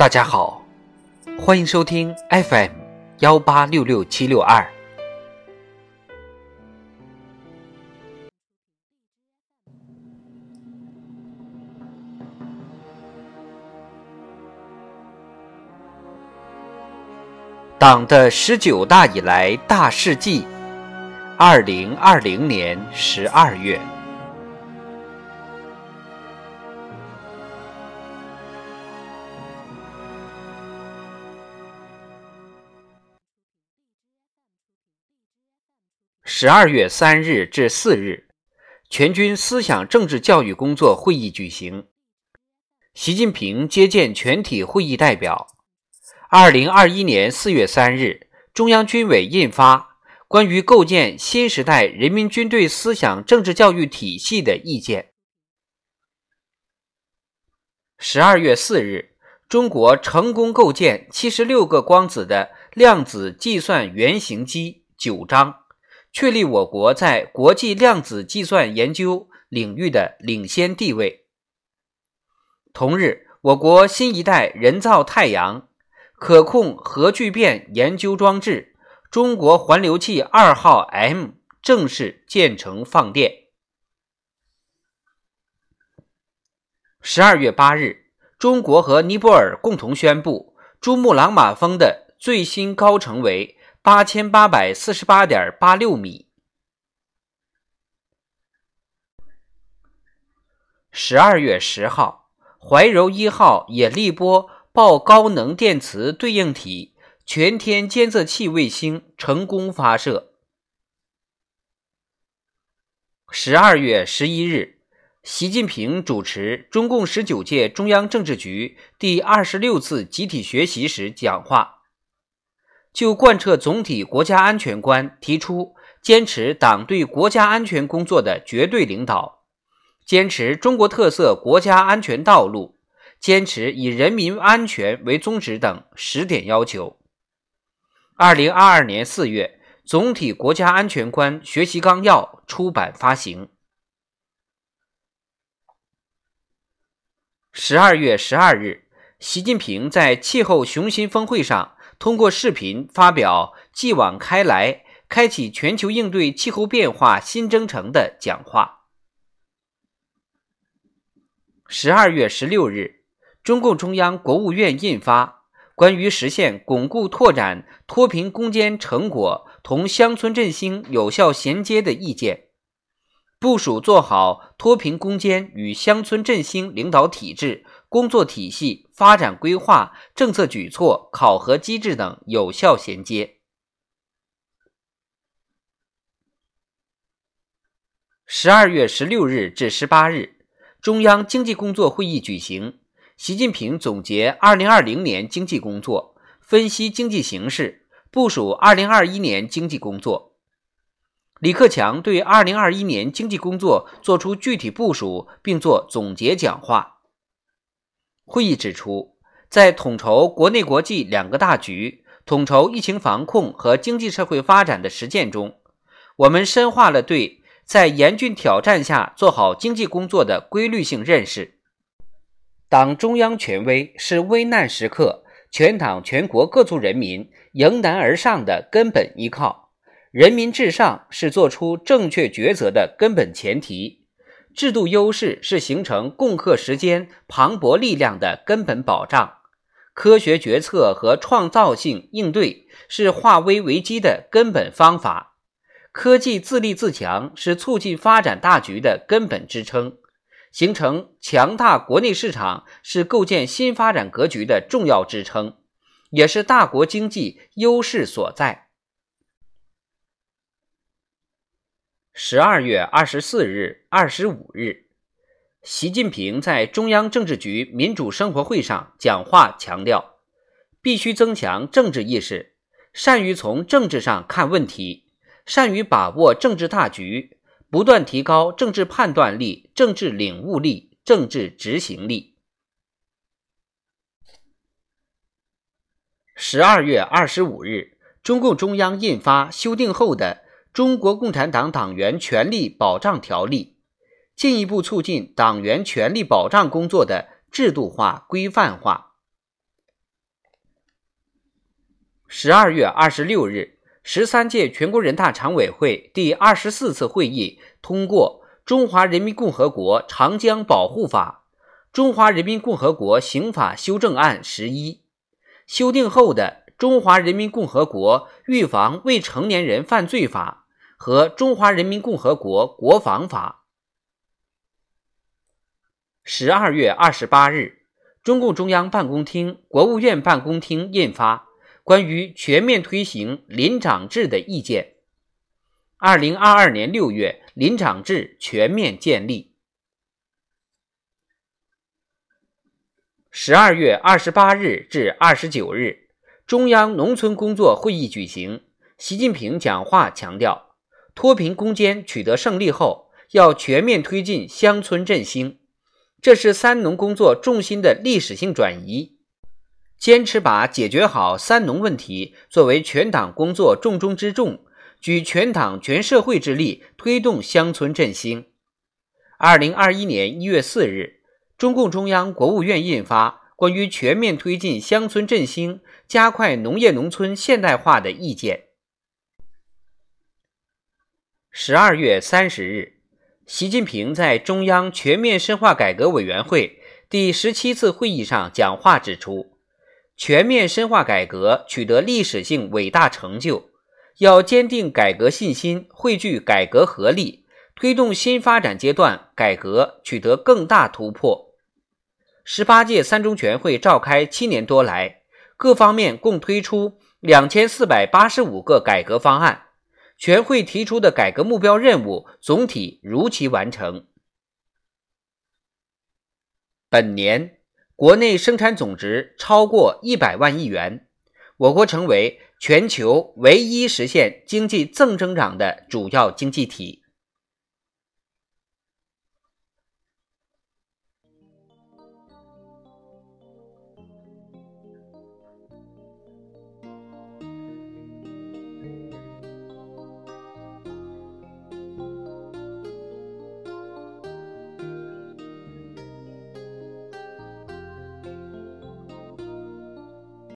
大家好，欢迎收听 FM 幺八六六七六二。党的十九大以来大事记，二零二零年十二月。十二月三日至四日，全军思想政治教育工作会议举行。习近平接见全体会议代表。二零二一年四月三日，中央军委印发《关于构建新时代人民军队思想政治教育体系的意见》。十二月四日，中国成功构建七十六个光子的量子计算原型机九章。确立我国在国际量子计算研究领域的领先地位。同日，我国新一代人造太阳可控核聚变研究装置“中国环流器二号 M” 正式建成放电。十二月八日，中国和尼泊尔共同宣布，珠穆朗玛峰的最新高程为。八千八百四十八点八六米。十二月十号，怀柔一号引力波爆高能电磁对应体全天监测器卫星成功发射。十二月十一日，习近平主持中共十九届中央政治局第二十六次集体学习时讲话。就贯彻总体国家安全观提出，坚持党对国家安全工作的绝对领导，坚持中国特色国家安全道路，坚持以人民安全为宗旨等十点要求。二零二二年四月，《总体国家安全观学习纲要》出版发行。十二月十二日，习近平在气候雄心峰会上。通过视频发表“继往开来，开启全球应对气候变化新征程”的讲话。十二月十六日，中共中央、国务院印发《关于实现巩固拓展脱贫攻坚成果同乡村振兴有效衔接的意见》，部署做好脱贫攻坚与乡村振兴领导体制。工作体系、发展规划、政策举措、考核机制等有效衔接。十二月十六日至十八日，中央经济工作会议举行，习近平总结二零二零年经济工作，分析经济形势，部署二零二一年经济工作。李克强对二零二一年经济工作作出具体部署，并作总结讲话。会议指出，在统筹国内国际两个大局、统筹疫情防控和经济社会发展的实践中，我们深化了对在严峻挑战下做好经济工作的规律性认识。党中央权威是危难时刻全党全国各族人民迎难而上的根本依靠，人民至上是做出正确抉择的根本前提。制度优势是形成共克时间磅礴力量的根本保障，科学决策和创造性应对是化危为机的根本方法，科技自立自强是促进发展大局的根本支撑，形成强大国内市场是构建新发展格局的重要支撑，也是大国经济优势所在。十二月二十四日、二十五日，习近平在中央政治局民主生活会上讲话强调，必须增强政治意识，善于从政治上看问题，善于把握政治大局，不断提高政治判断力、政治领悟力、政治执行力。十二月二十五日，中共中央印发修订后的。中国共产党党员权利保障条例进一步促进党员权利保障工作的制度化、规范化。十二月二十六日，十三届全国人大常委会第二十四次会议通过《中华人民共和国长江保护法》《中华人民共和国刑法修正案十一》，修订后的《中华人民共和国预防未成年人犯罪法》和《中华人民共和国国防法》。十二月二十八日，中共中央办公厅、国务院办公厅印发。关于全面推行林长制的意见。二零二二年六月，林长制全面建立。十二月二十八日至二十九日，中央农村工作会议举行。习近平讲话强调，脱贫攻坚取得胜利后，要全面推进乡村振兴，这是“三农”工作重心的历史性转移。坚持把解决好“三农”问题作为全党工作重中之重，举全党全社会之力推动乡村振兴。二零二一年一月四日，中共中央、国务院印发《关于全面推进乡村振兴、加快农业农村现代化的意见》。十二月三十日，习近平在中央全面深化改革委员会第十七次会议上讲话指出。全面深化改革取得历史性伟大成就，要坚定改革信心，汇聚改革合力，推动新发展阶段改革取得更大突破。十八届三中全会召开七年多来，各方面共推出两千四百八十五个改革方案，全会提出的改革目标任务总体如期完成。本年。国内生产总值超过一百万亿元，我国成为全球唯一实现经济正增长的主要经济体。